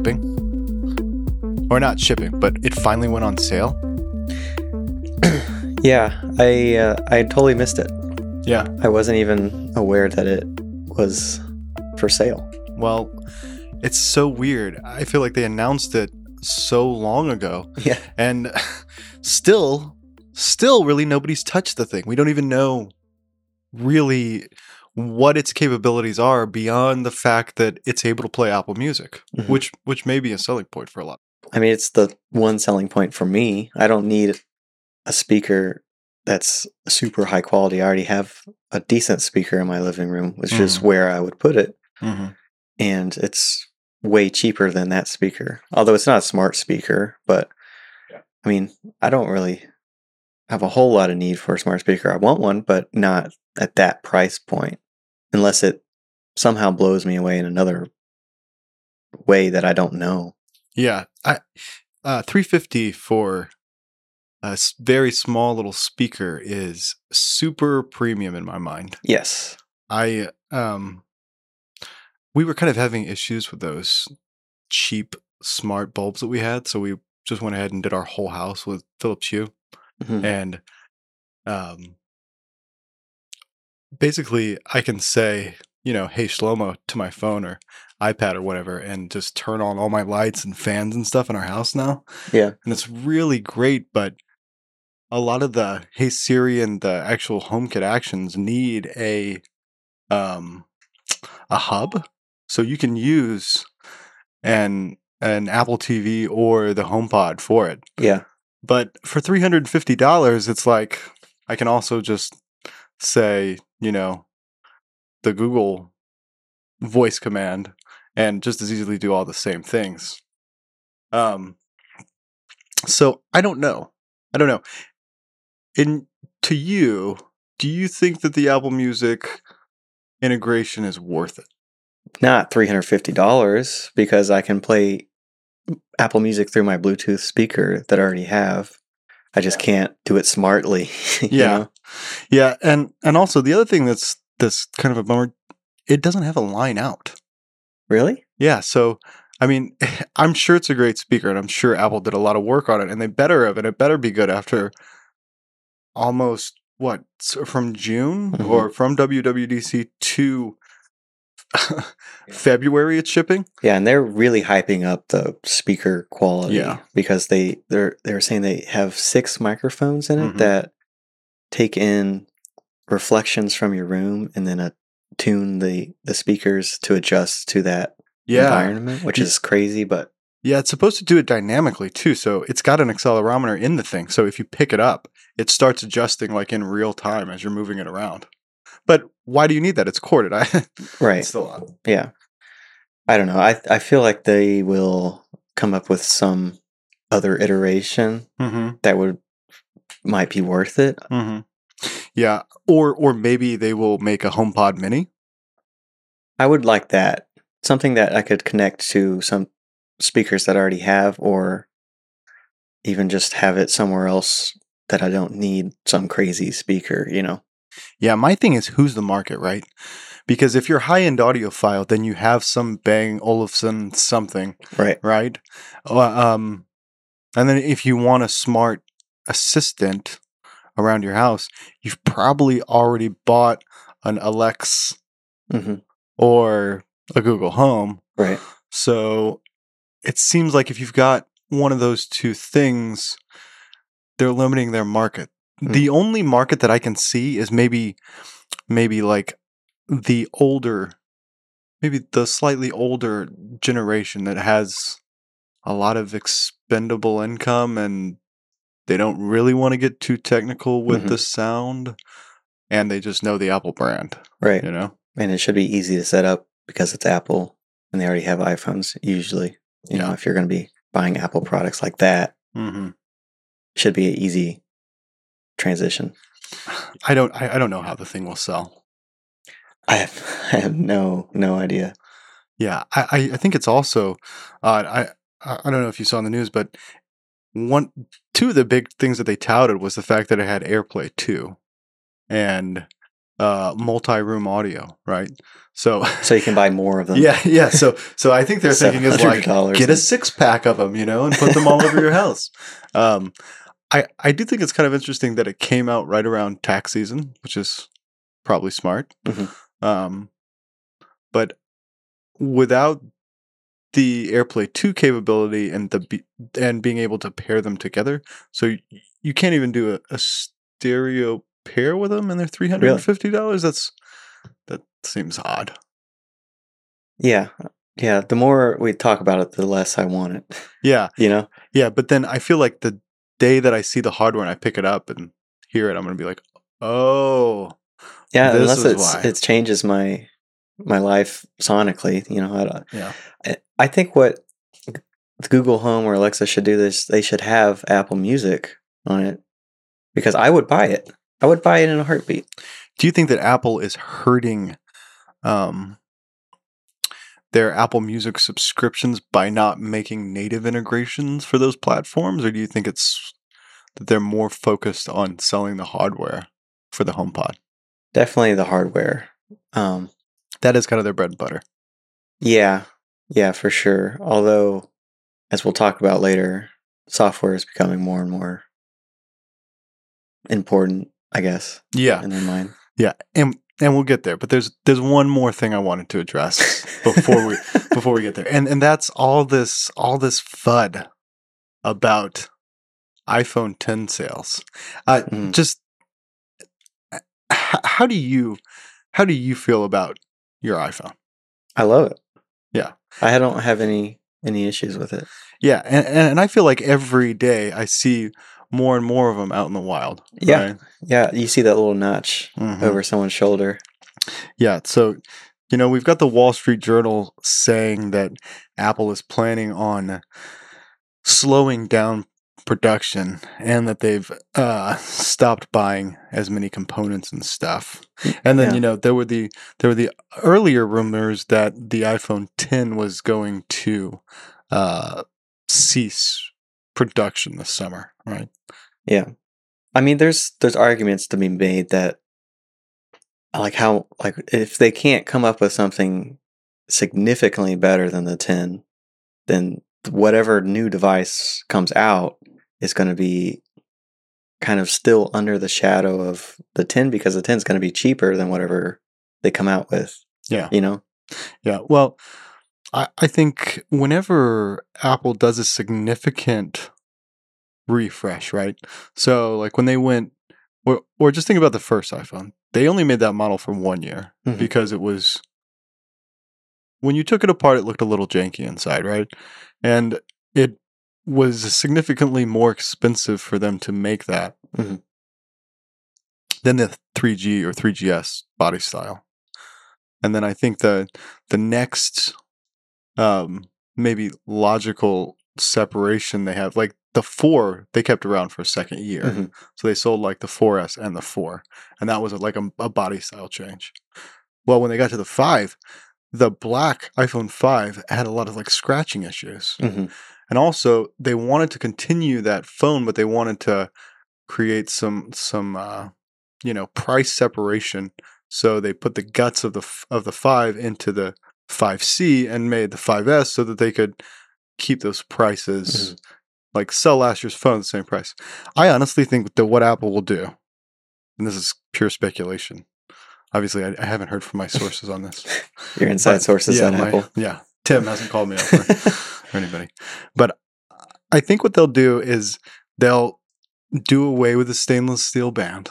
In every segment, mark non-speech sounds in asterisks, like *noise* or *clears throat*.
HomePod is actually shipping, or not shipping, but it finally went on sale. *clears throat* Yeah, I uh, I totally missed it. Yeah. I wasn't even aware that it was for sale. Well, it's so weird. I feel like they announced it so long ago, Yeah. and *laughs* still, still, really nobody's touched the thing. We don't even know really what its capabilities are beyond the fact that it's able to play Apple Music, Mhm. which which may be a selling point for a lot. I mean, it's the one selling point for me. I don't need a speaker that's super high quality. I already have a decent speaker in my living room, which is Mhm. where I would put it. Mm-hmm. And it's way cheaper than that speaker. Although it's not a smart speaker, but Yeah. I mean, I don't really have a whole lot of need for a smart speaker. I want one, but not at that price point unless it somehow blows me away in another way that I don't know. Yeah, I uh, three fifty for a very small little speaker is super premium in my mind. Yes. I um, we were kind of having issues with those cheap smart bulbs that we had, so we just went ahead and did our whole house with Philips Hue, Mhm. and um, basically I can say, you know, hey Shlomo to my phone or iPad or whatever, and just turn on all my lights and fans and stuff in our house now. Yeah. and it's really great. But a lot of the Hey Siri and the actual HomeKit actions need a um a hub, so you can use an an Apple TV or the HomePod for it. Yeah. But for three hundred and fifty dollars, it's like I can also just say, you know, the Google voice command and just as easily do all the same things. Um so I don't know. I don't know. In to you, do you think that the Apple Music integration is worth it? Not $350 because I can play Apple Music through my Bluetooth speaker that I already have. I just can't do it smartly. *laughs* Yeah. know? Yeah, and and also the other thing that's that's kind of a bummer, it doesn't have a line out. Really? Yeah, so I mean, *laughs* I'm sure it's a great speaker, and I'm sure Apple did a lot of work on it, and they better have, and it better be good after almost what from June Mhm. or from WWDC to *laughs* February it's shipping. Yeah, and they're really hyping up the speaker quality Yeah. because they they're they're saying they have six microphones in it Mhm. that take in reflections from your room and then tune the the speakers to adjust to that Yeah, environment, which is crazy, but yeah, it's supposed to do it dynamically too. So it's got an accelerometer in the thing. So if you pick it up, it starts adjusting like in real time as you're moving it around. But why do you need that? It's corded. *laughs* I right. it's still on. Yeah. I don't know. I I feel like they will come up with some other iteration Mm-hmm. that would might be worth it. Mm-hmm. Yeah, or or maybe they will make a HomePod Mini. I would like that. Something that I could connect to some speakers that I already have or even just have it somewhere else that I don't need some crazy speaker, you know. Yeah, my thing is who's the market, right? Because if you're high end audiophile, then you have some Bang Olufsen something, Right. right? Um, and then if you want a smart assistant around your house, you've probably already bought an Alexa hmm or a Google Home. Right. So it seems like if you've got one of those two things, they're limiting their market. Hmm. The only market that I can see is maybe maybe like the older maybe the slightly older generation that has a lot of expendable income and they don't really want to get too technical with Mhm. the sound and they just know the Apple brand, Right. you know. And it should be easy to set up because it's Apple and they already have iPhones usually. You know, if you're going to be buying Apple products like that, Mhm. should be an easy transition. I don't I, I don't know how the thing will sell. I have, *laughs* I have no no idea. Yeah, I, I, think it's also uh, I I I don't know if you saw in the news, but one two of the big things that they touted was the fact that it had AirPlay two, and uh, multi-room audio, right? So So you can buy more of *laughs* them. yeah, yeah. So so I think *laughs* they're thinking is like get a six pack of them, you know, and put them all over your house. Um, I I do think it's kind of interesting that it came out right around tax season, which is probably smart. Mhm. Um, but without the AirPlay two capability and the and being able to pair them together, so you, you can't even do a, a stereo pair with them, and they're three hundred and fifty dollars. That's that seems odd. Yeah. Yeah. The more we talk about it, the less I want it. Yeah, *laughs* You know? Yeah, but then I feel like the day that I see the hardware and I pick it up and hear it, I'm gonna be like, oh, Yeah. Unless is it's why. it changes my my life sonically. You know, I, don't- yeah, I- I think what Google Home or Alexa should do this, they should have Apple Music on it because I would buy it. I would buy it in a heartbeat. Do you think that Apple is hurting um, their Apple Music subscriptions by not making native integrations for those platforms, or do you think it's that they're more focused on selling the hardware for the HomePod? Definitely the hardware. Um, That is kind of their bread and butter. yeah, yeah, for sure. Although, as we'll talk about later, software is becoming more and more important, I guess, Yeah, in their mind. yeah, and and we'll get there. But there's there's one more thing I wanted to address before we *laughs* before we get there, and and that's all this all this fud about iPhone 10 sales. Uh, Mm. Just h- how do you how do you feel about your iPhone? I love it. Yeah. I don't have any any issues with it. Yeah, and, and I feel like every day I see more and more of them out in the wild. Yeah. right? Yeah, you see that little notch Mhm. over someone's shoulder. Yeah. So, you know, we've got the Wall Street Journal saying that Apple is planning on slowing down production and that they've uh, stopped buying as many components and stuff. And then, Yeah. you know, there were the there were the earlier rumors that the iPhone 10 was going to uh, cease production this summer, right? Yeah. I mean there's there's arguments to be made that uh, like how like if they can't come up with something significantly better than the 10 then whatever new device comes out is going to be kind of still under the shadow of the 10 because the 10 is going to be cheaper than whatever they come out with, Yeah. you know. Yeah, well, I, I think whenever Apple does a significant refresh, right? So, like when they went, or, or just think about the first iPhone, they only made that model for one year Mhm. because it was, when you took it apart, it looked a little janky inside, right? And it was significantly more expensive for them to make that Mhm. than the 3G or 3GS body style. And then I think the the next um maybe logical separation they have like the 4 they kept around for a second year. Mhm. So they sold like the 4S and the 4 and that was like a, a body style change. Well, when they got to the 5, the black iPhone 5 had a lot of like scratching issues. Mhm. And also they wanted to continue that phone but they wanted to create some some uh you know price separation so they put the guts of the f- of the 5 into the 5C and made the 5S so that they could keep those prices mm-hmm. like sell last year's phone at the same price. I honestly think that what Apple will do and this is pure speculation. Obviously I, I haven't heard from my sources on this. *laughs* Your inside But, sources yeah, at my- Apple. Yeah. Tim hasn't called me up for, *laughs* or anybody. But I think what they'll do is they'll do away with the stainless steel band.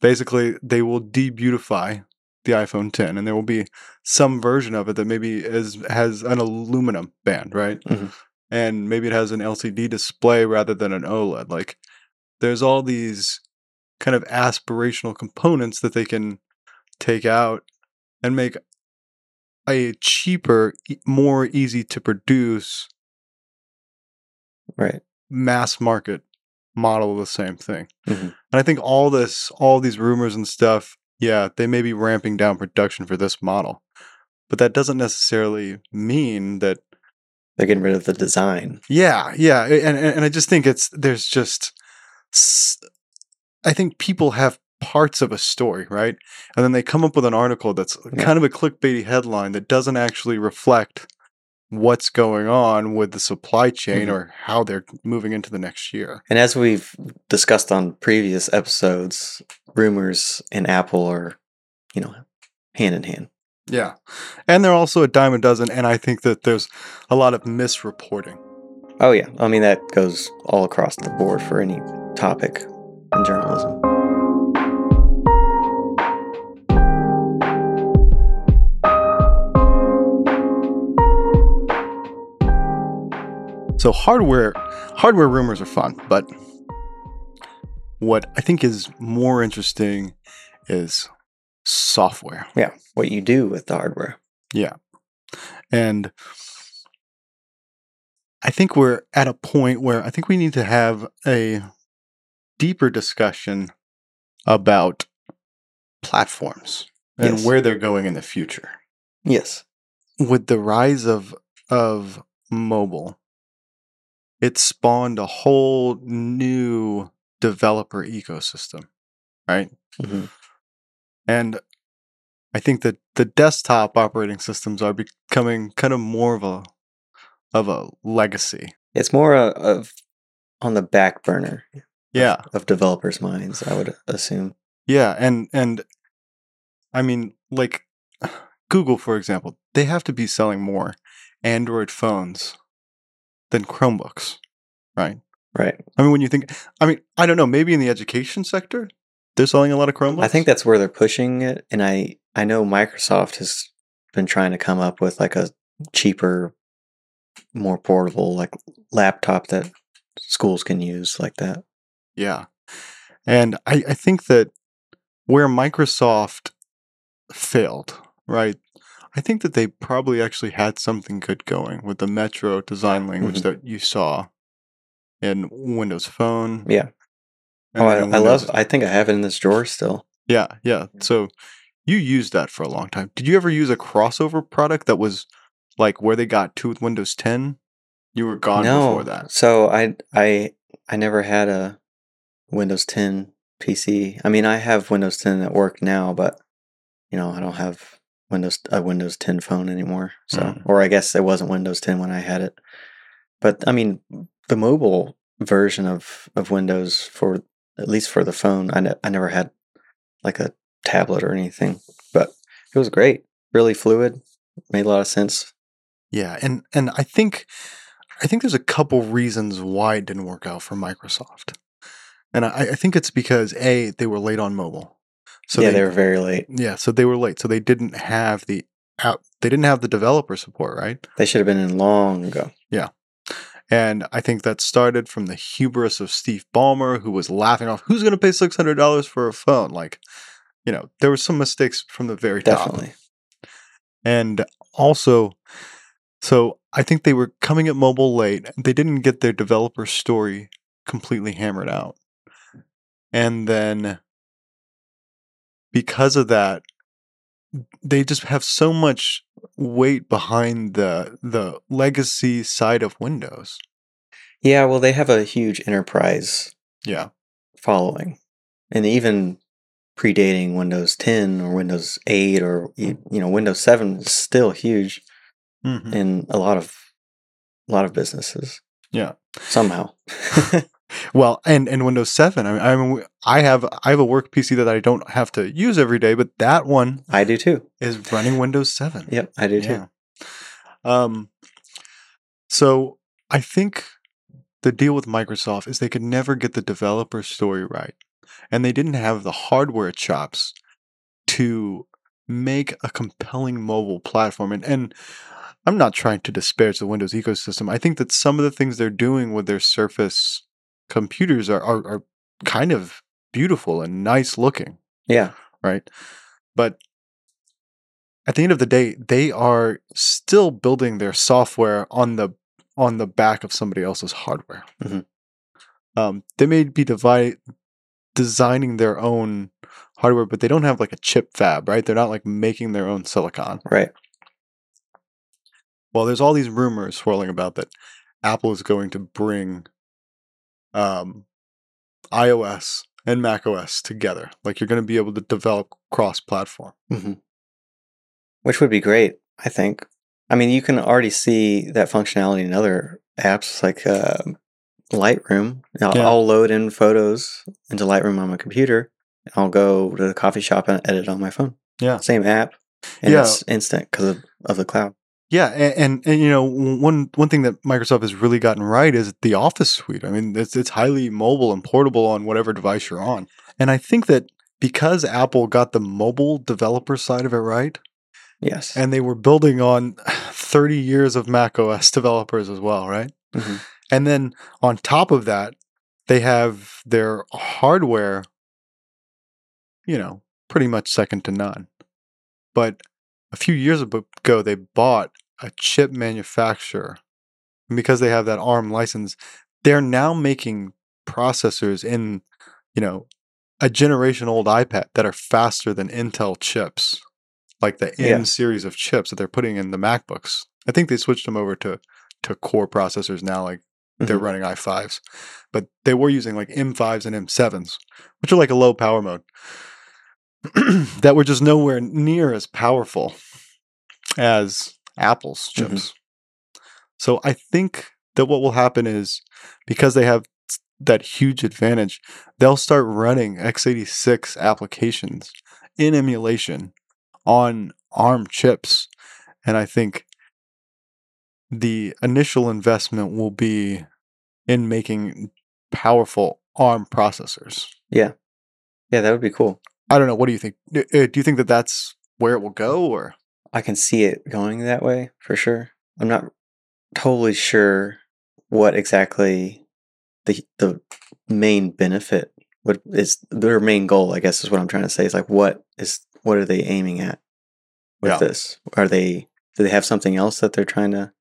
Basically, they will de-beautify the iPhone 10, and there will be some version of it that maybe is has an aluminum band, right? Mhm. And maybe it has an LCD display rather than an OLED. Like, there's all these kind of aspirational components that they can take out and make a cheaper, more easy to produce Right. mass market model of the same thing. Mhm. And I think all this, all these rumors and stuff, yeah, they may be ramping down production for this model, but that doesn't necessarily mean that. They're getting rid of the design. Yeah, yeah, and and, I just think it's there's just, I think people have parts of a story, right? And then they come up with an article that's Yeah. kind of a clickbaity headline that doesn't actually reflect what's going on with the supply chain Mhm. or how they're moving into the next year. And as we've discussed on previous episodes, rumors and Apple are, you know, hand in hand. Yeah. And they're also a dime a dozen. And I think that there's a lot of misreporting. Oh yeah, I mean that goes all across the board for any topic in journalism. So hardware hardware rumors are fun, but what I think is more interesting is software. Yeah, what you do with the hardware. Yeah. And I think we're at a point where I think we need to have a deeper discussion about platforms and Yes. where they're going in the future. Yes. With the rise of of mobile, it spawned a whole new developer ecosystem, right? hmm And I think that the desktop operating systems are becoming kind of more of a of a legacy. It's more uh, of on the back burner Yeah. of developers' minds, I would assume. Yeah, and and I mean like Google for example, they have to be selling more Android phones than Chromebooks, right? Right. I mean when you think I mean, I don't know, maybe in the education sector they're selling a lot of Chromebooks. I think that's where they're pushing it, and I I know Microsoft has been trying to come up with like a cheaper, more portable like laptop that schools can use like that. Yeah. And I, I think that where Microsoft failed, right? I think that they probably actually had something good going with the Metro design language Mhm. that you saw in Windows Phone. Yeah. and oh, I, I love. I think I have it in this drawer still. Yeah, yeah. So you used that for a long time. Did you ever use a crossover product that was like where they got to with Windows 10? You were gone no, before that. so I I I never had a Windows 10 PC. I mean, I have Windows 10 at work now, but you know, I don't have Windows a Windows 10 phone anymore. So, Mm. or I guess it wasn't Windows 10 when I had it. But I mean, the mobile version of of Windows for at least for the phone, I ne- I never had like a tablet or anything, but it was great. Really fluid, made a lot of sense. Yeah, and and I think I think there's a couple reasons why it didn't work out for Microsoft, and I, I think it's because a they were late on mobile, so yeah, they, they were very late. yeah, so they were late, so they didn't have the out, they didn't have the developer support, right? They should have been in long ago. And I think that started from the hubris of Steve Ballmer, who was laughing off, "Who's going to pay six hundred dollars for a phone?" Like, you know, there were some mistakes from the very top. Definitely. And also, so I think they were coming at mobile late. They didn't get their developer story completely hammered out. And then because of that, they just have so much weight behind the the legacy side of Windows. Yeah, well, they have a huge enterprise Yeah. following, and even predating Windows 10 or Windows 8 or you know Windows 7 is still huge Mhm. in a lot of a lot of businesses. Yeah. somehow. *laughs* Well, and and Windows 7. I mean, I mean I have I have a work PC that I don't have to use every day, but that one I do too. is running Windows 7. Yep, I do too. Um, so I think the deal with Microsoft is they could never get the developer story right, and they didn't have the hardware chops to make a compelling mobile platform. And and I'm not trying to disparage the Windows ecosystem. I think that some of the things they're doing with their Surface computers are are, are kind of beautiful and nice looking Yeah, right? But at the end of the day, they are still building their software on the on the back of somebody else's hardware. Mhm. Um, they may be divide, designing their own hardware, but they don't have like a chip fab, right? They're not like making their own silicon. right. Well, there's all these rumors swirling about that Apple is going to bring um, iOS and Mac OS together. Like you're going to be able to develop cross-platform. hmm Which would be great, I think. I mean, you can already see that functionality in other apps like uh, Lightroom. I'll, Yeah. I'll load in photos into Lightroom on my computer. and I'll go to the coffee shop and edit on my phone. Yeah. Same app. And Yeah. it's instant because of, of the cloud. Yeah, and, and and you know one one thing that Microsoft has really gotten right is the Office suite. I mean, it's it's highly mobile and portable on whatever device you're on. And I think that because Apple got the mobile developer side of it right, Yes. and they were building on *sighs* 30 years of Mac OS *laughs* developers as well, right? Mhm. And then on top of that, they have their hardware, you know, pretty much second to none. But a few years ago, they bought a chip manufacturer. And because they have that ARM license, they're now making processors in, you know, a generation old iPad that are faster than Intel chips, like the Yeah. M series of chips that they're putting in the MacBooks. I think they switched them over to to core processors now, like they're Mhm. running i5s, but they were using like M5s and M7s, which are like a low power mode, *clears throat* that were just nowhere near as powerful as Apple's Mhm. chips. So I think that what will happen is because they have that huge advantage, they'll start running x86 applications in emulation on ARM chips. And I think the initial investment will be in making powerful ARM processors. Yeah. Yeah, that would be cool. I don't know. What do you think? Uh, Do you think that that's where it will go, or I can see it going that way for sure. I'm not totally sure what exactly the the main benefit what is their main goal, I guess is what I'm trying to say. Is like what is what are they aiming at with Yeah. this? Are they do they have something else that they're trying to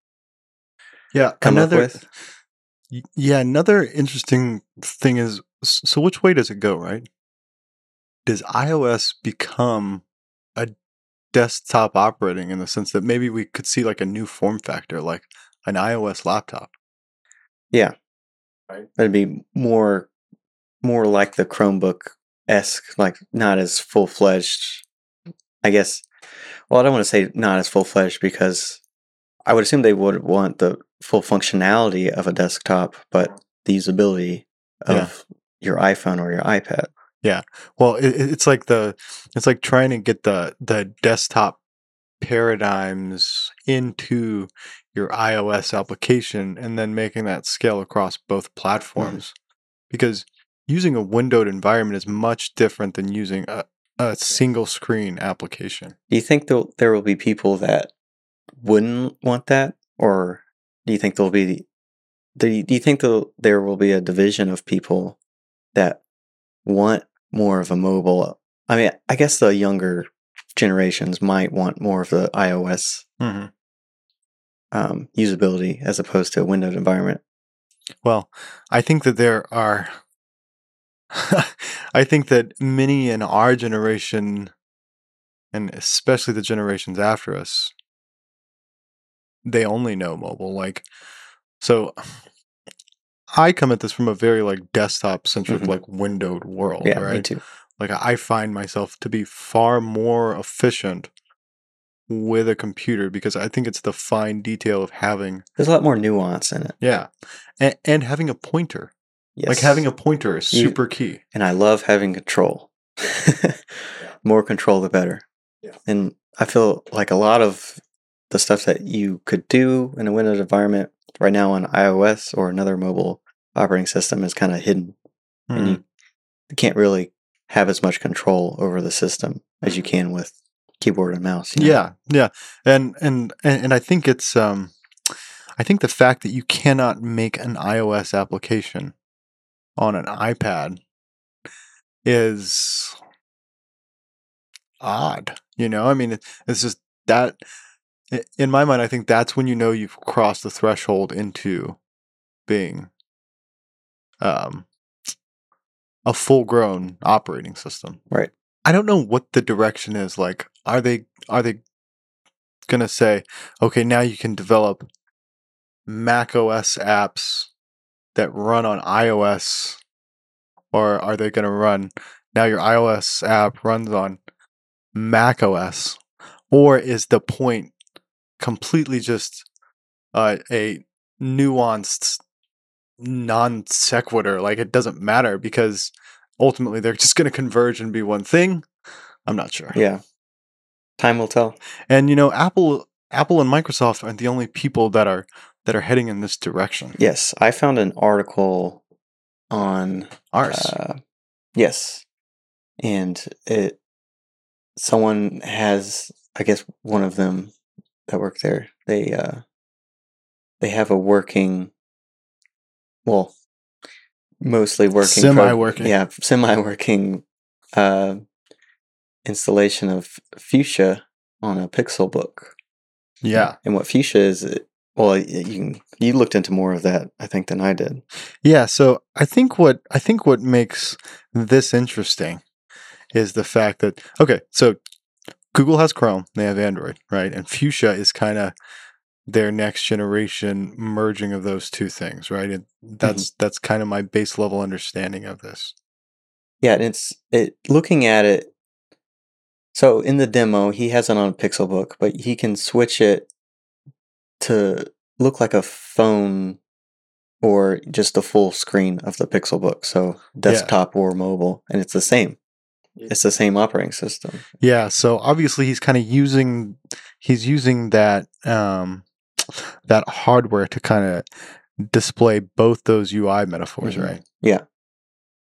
yeah? come another, up with? Yeah, another interesting thing is so which way does it go, right? Does iOS become a desktop operating in the sense that maybe we could see like a new form factor, like an iOS laptop? Yeah, right. That'd be more more like the Chromebook esque, like not as full fledged. I guess. Well, I don't want to say not as full fledged because I would assume they would want the full functionality of a desktop, but the usability of your iPhone or your iPad. Well, it, it- it's like the it's like trying to get the the desktop paradigms into your iOS application and then making that scale across both mm-hmm. platforms. Because using a windowed environment is much different than using a, a single screen application. Do you think there there will be people that wouldn't want that, or do you think there'll be? Do you, do you think there will be a division of people that want more of a mobile? I mean, I guess the younger generations might want more of the iOS Mm-hmm. um, usability as opposed to a windowed environment. Well, I think that there are. *laughs* I think that many in our generation, and especially the generations after us, they only know mobile. Like, so I come at this from a very like desktop centric, Mhm. like windowed world, yeah, me right? too. Like, I find myself to be far more efficient with a computer because I think it's the fine detail of having, There's a lot more nuance in it. yeah, and, and having a pointer. Yes. Like having a pointer is super key. and I love having control. *laughs* More control, the better. Yeah. And I feel like a lot of the stuff that you could do in a Windows environment right now on iOS or another mobile operating system is kind of hidden, and Mhm. you, you can't really have as much control over the system as you can with keyboard and mouse. you know? Yeah, yeah, and and and I think it's um, I think the fact that you cannot make an iOS application on an iPad is odd. You know, I mean, it's just that in my mind, I think that's when you know you've crossed the threshold into being um a full-grown operating system. Right. I don't know what the direction is. Like, are they are they gonna say, okay, now you can develop Mac OS apps that run on iOS or are they going to run now your iOS app runs on Mac OS or is the point completely just uh, a nuanced non sequitur like it doesn't matter because ultimately they're just going to converge and be one thing i'm not sure Yeah. Time will tell. and you know apple apple and microsoft aren't the only people that are that are heading in this direction Yes, I found an article on Ars Uh, yes, and it someone has I guess one of them that work there. They uh they have a working, well, mostly working, Semi-working. yeah, semi-working uh, installation of Fuchsia on a Pixel book. yeah And what Fuchsia is, it- well, you can, you looked into more of that, I think, than I did. Yeah, so I think what I think what makes this interesting is the fact that okay, so Google has Chrome, they have Android, right? And Fuchsia is kind of their next generation merging of those two things, right? And mm-hmm. that's that's kind of my base level understanding of this. Yeah, and it's it looking at it. So in the demo, he has it on a Pixel book, but he can switch it to look like a phone or just the full screen of the Pixel book. So desktop or mobile, and it's the same. It's the same operating system. Yeah, so obviously he's kind of using he's using that um that hardware to kind of display both those UI metaphors, Mhm. right? Yeah,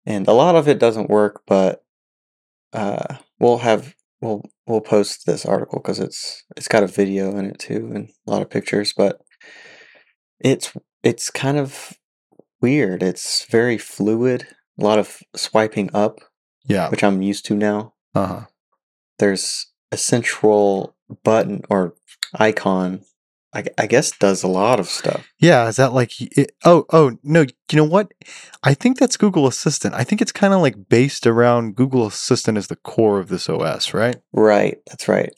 and a lot of it doesn't work, but uh, we'll have we'll we'll post this article because it's it's got a video in it too and a lot of pictures, but it's it's kind of weird. It's very fluid. A lot of swiping up, Yeah. which I'm used to now. Uh-huh. There's a central button or icon. I, I guess does a lot of stuff. Yeah, is that like it, oh oh no, you know what? I think that's Google Assistant. I think it's kind of like based around Google Assistant as the core of this OS, right? Right, that's right.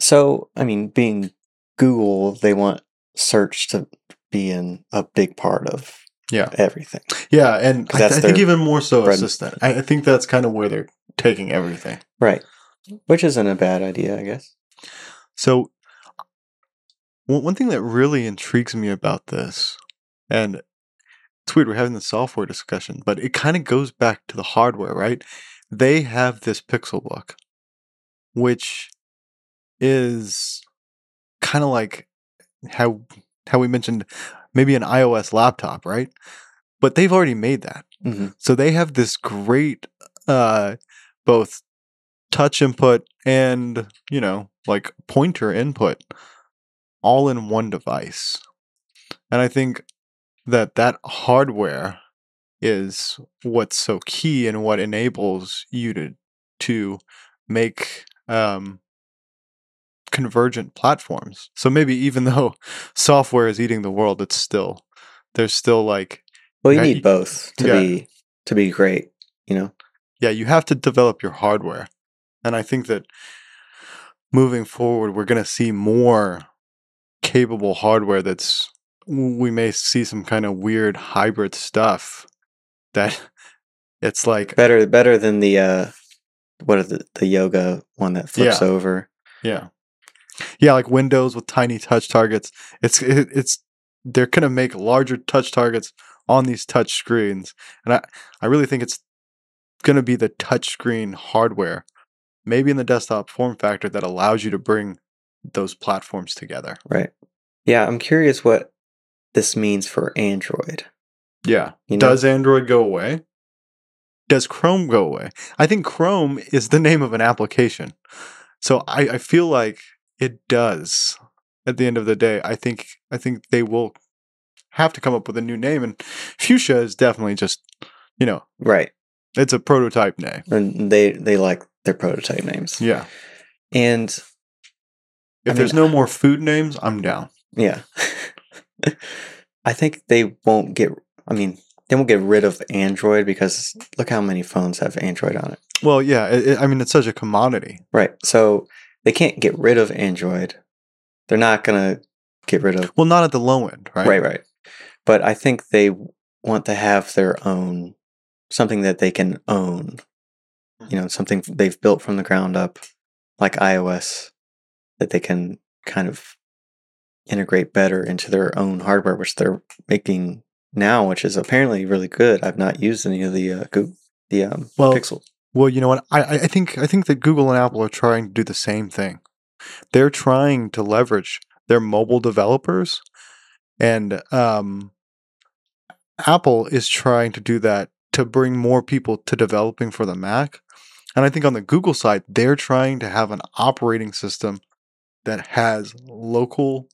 So, I mean, being Google, they want search to be in a big part of Yeah. everything. Yeah, and I, I think even more so bread Assistant. I, I think that's kind of where they're taking everything. Right. Which isn't a bad idea, I guess. So, one one thing that really intrigues me about this, and it's weird we're having the software discussion, but it kind of goes back to the hardware, right? They have this Pixel book, which is kind of like how how we mentioned maybe an iOS laptop, right? But they've already made that. hmm So they have this great uh both touch input and, you know, like pointer input all in one device. And I think that that hardware is what's so key and what enables you to to make um convergent platforms. So maybe even *laughs* though software is eating the world, it's still there's still like Well, you Yeah, need both to yeah. be to be great, you know. yeah, you have to develop your hardware. And I think that moving forward, we're going to see more capable hardware that's, we may see some kind of weird hybrid stuff that *laughs* it's like, Better better than the uh what are the the yoga one that flips Yeah. over. yeah. Yeah, like Windows with tiny touch targets. It's, it, it's, they're going to make larger touch targets on these touch screens. And I, I really think it's going to be the touch screen hardware, maybe in the desktop form factor, that allows you to bring those platforms together. Right. Yeah, I'm curious what this means for Android. Yeah. You know? Does Android go away? Does Chrome go away? I think Chrome is the name of an application. So I, I feel like it does at the end of the day. I think I think they will have to come up with a new name and Fuchsia is definitely just you know, Right. it's a prototype name. And they they like their prototype names. Yeah. And If I there's mean- no more food names, I'm down. yeah. *laughs* I think they won't get I mean, they won't get rid of Android because look how many phones have Android on it. Well, yeah, it, I mean it's such a commodity. Right. So they can't get rid of Android. They're not gonna get rid of Well, not at the low end, right? right, right. But I think they want to have their own something that they can own. You know, something they've built from the ground up, like iOS, that they can kind of integrate better into their own hardware, which they're making now, which is apparently really good. I've not used any of the uh, Google, the um, Well, Pixel. Well, you know what? I, I think I think that Google and Apple are trying to do the same thing. They're trying to leverage their mobile developers, and um, Apple is trying to do that to bring more people to developing for the Mac. And I think on the Google side, they're trying to have an operating system that has local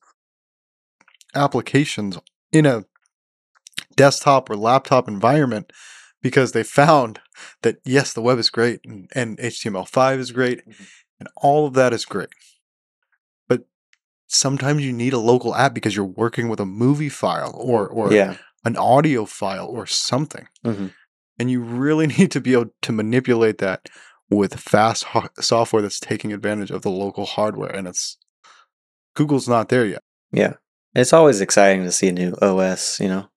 applications in a desktop or laptop environment because they found that yes, the web is great and, and HTML5 is great Mhm. and all of that is great. But sometimes you need a local app because you're working with a movie file or, or yeah. an audio file or something. Mhm. And you really *laughs* need to be able to manipulate that with fast ho- software that's taking advantage of the local hardware. And it's Google's not there yet. Yeah. It's always exciting to see a new OS, you know?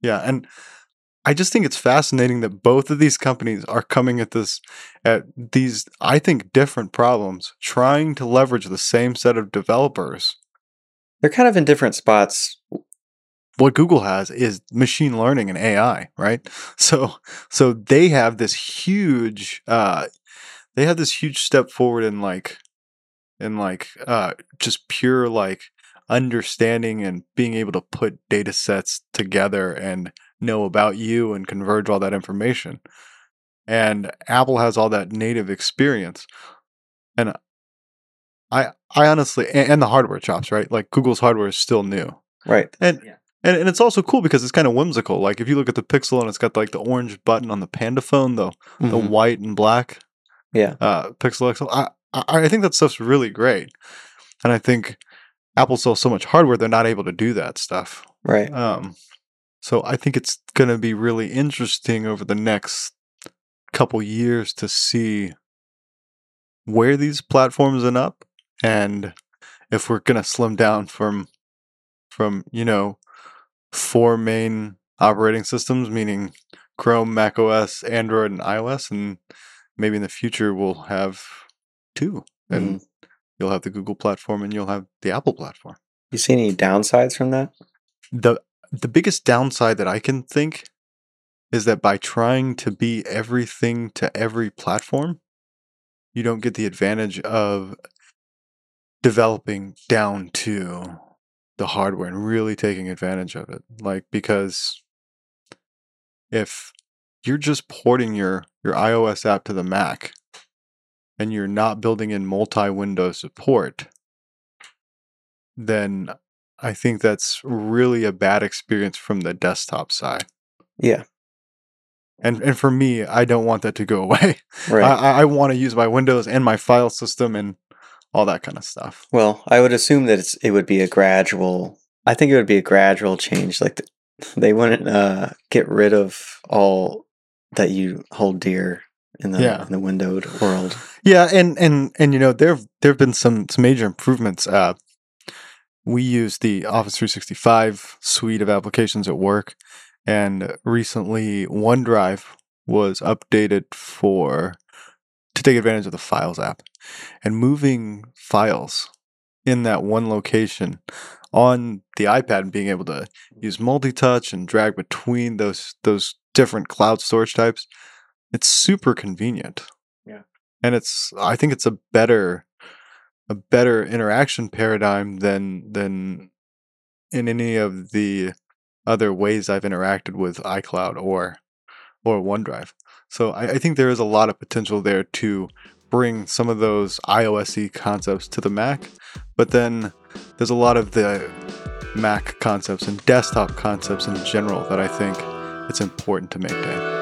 Yeah, and I just think it's fascinating that both of these companies are coming at this at these I think different problems, trying to leverage the same set of developers. They're kind of in different spots. What Google has is machine learning and AI, right? *laughs* So so they have this huge uh they have this huge step forward in like in like uh just pure like understanding and being able to put data sets together and know about you and converge all that information. And Apple has all that native experience. And I I honestly and, and the hardware chops, right? Like Google's hardware is still new. Right. And Yeah. and, and it's also cool because it's kind of whimsical. Like if you look at the Pixel and it's got like the orange button on the Panda phone, the the Mhm. white and black Yeah. uh, Pixel XL. I, I I think that stuff's really great, and I think Apple sells so much hardware they're not able to do that stuff. Right. Um, so I think it's going to be really interesting over the next couple years to see where these platforms end up, and if we're going to slim down from from you know four main operating systems, meaning Chrome, Mac OS, Android, and iOS, and maybe in the future we'll have two, and mm-hmm. you'll have the Google platform and you'll have the Apple platform. You see any downsides from that? the The biggest downside that I can think is that by trying to be everything to every platform, you don't get the advantage of developing down to the hardware and really taking advantage of it. Like because if you're just porting your your iOS app to the Mac and you're not building in multi-window support, then I think that's really a bad experience from the desktop side. Yeah. And and for me, I don't want that to go *laughs* away. Right. I, I, want to use my Windows and my file system and all that kind of stuff. well, I would assume that it's, it would be a gradual. I think it would be a gradual change. Like the, *laughs* they wouldn't uh, get rid of all that you hold dear in the Yeah. in the windowed world. Yeah, and and and you know there there have been some some major improvements. Uh, we use the Office 365 suite of applications at work, and recently OneDrive was updated for to take advantage of the Files app, and moving files in that one location on the iPad and being able to use multi-touch and drag between those those different cloud storage types. It's super convenient Yeah. and it's I think it's a better a better interaction paradigm than than in any of the other ways I've interacted with iCloud or or OneDrive. So I, I think there is a lot of potential there to bring some of those iOSy concepts to the Mac, but then there's a lot of the Mac concepts and desktop concepts in general that I think it's important to maintain.